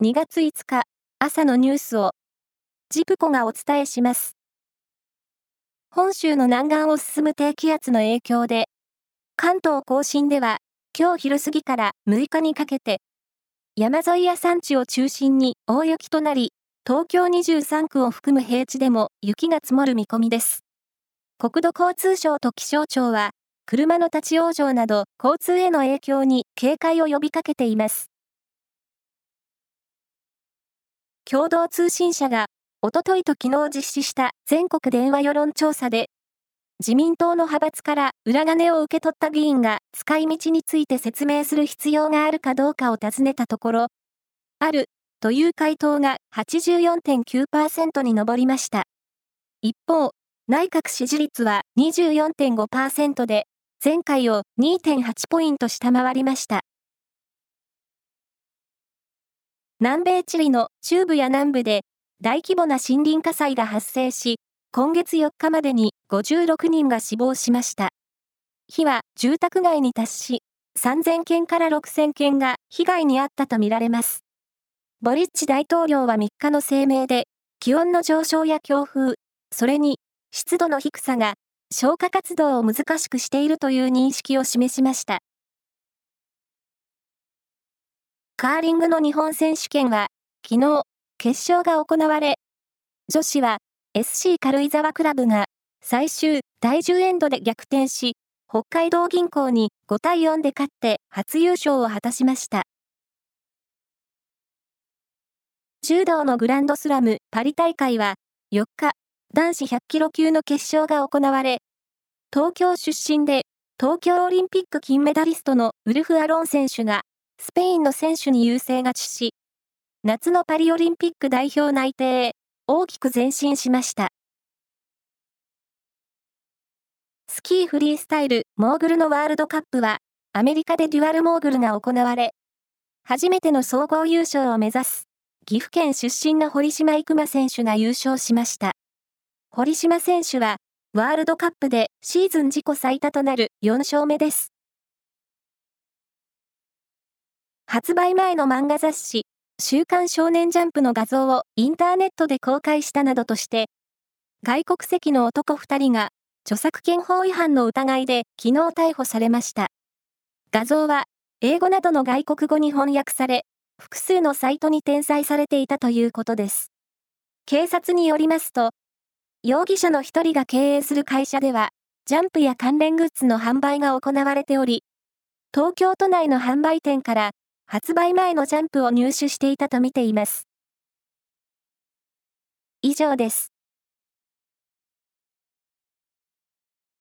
2月5日朝のニュースをジプコがお伝えします。本州の南岸を進む低気圧の影響で関東甲信では今日昼過ぎから6日にかけて山沿いや山地を中心に大雪となり東京23区を含む平地でも雪が積もる見込みです。国土交通省と気象庁は車の立ち往生など交通への影響に警戒を呼びかけています。共同通信社が、おとといと昨日実施した全国電話世論調査で、自民党の派閥から裏金を受け取った議員が使い道について説明する必要があるかどうかを尋ねたところ、あるという回答が84.9%に上りました。一方、内閣支持率は24.5%で、前回を2.8ポイント下回りました。南米チリの中部や南部で大規模な森林火災が発生し、今月4日までに56人が死亡しました。火は住宅街に達し、3000件から6000件が被害に遭ったとみられます。ボリッチ大統領は3日の声明で、気温の上昇や強風、それに湿度の低さが消火活動を難しくしているという認識を示しました。カーリングの日本選手権は、昨日、決勝が行われ、女子は SC 軽井沢クラブが最終第10エンドで逆転し、北海道銀行に5対4で勝って初優勝を果たしました。柔道のグランドスラムパリ大会は4日、男子100キロ級の決勝が行われ、東京出身で東京オリンピック金メダリストのウルフ・アロン選手がスペインの選手に優勢勝ちし、夏のパリオリンピック代表内定へ大きく前進しました。スキーフリースタイルモーグルのワールドカップはアメリカでデュアルモーグルが行われ、初めての総合優勝を目指す岐阜県出身の堀島育馬選手が優勝しました。堀島選手はワールドカップでシーズン自己最多となる4勝目です。発売前の漫画雑誌、週刊少年ジャンプの画像をインターネットで公開したなどとして、外国籍の男2人が著作権法違反の疑いで昨日逮捕されました。画像は英語などの外国語に翻訳され、複数のサイトに転載されていたということです。警察によりますと、容疑者の一人が経営する会社では、ジャンプや関連グッズの販売が行われており、東京都内の販売店から発売前のジャンプを入手していたとみています。以上です。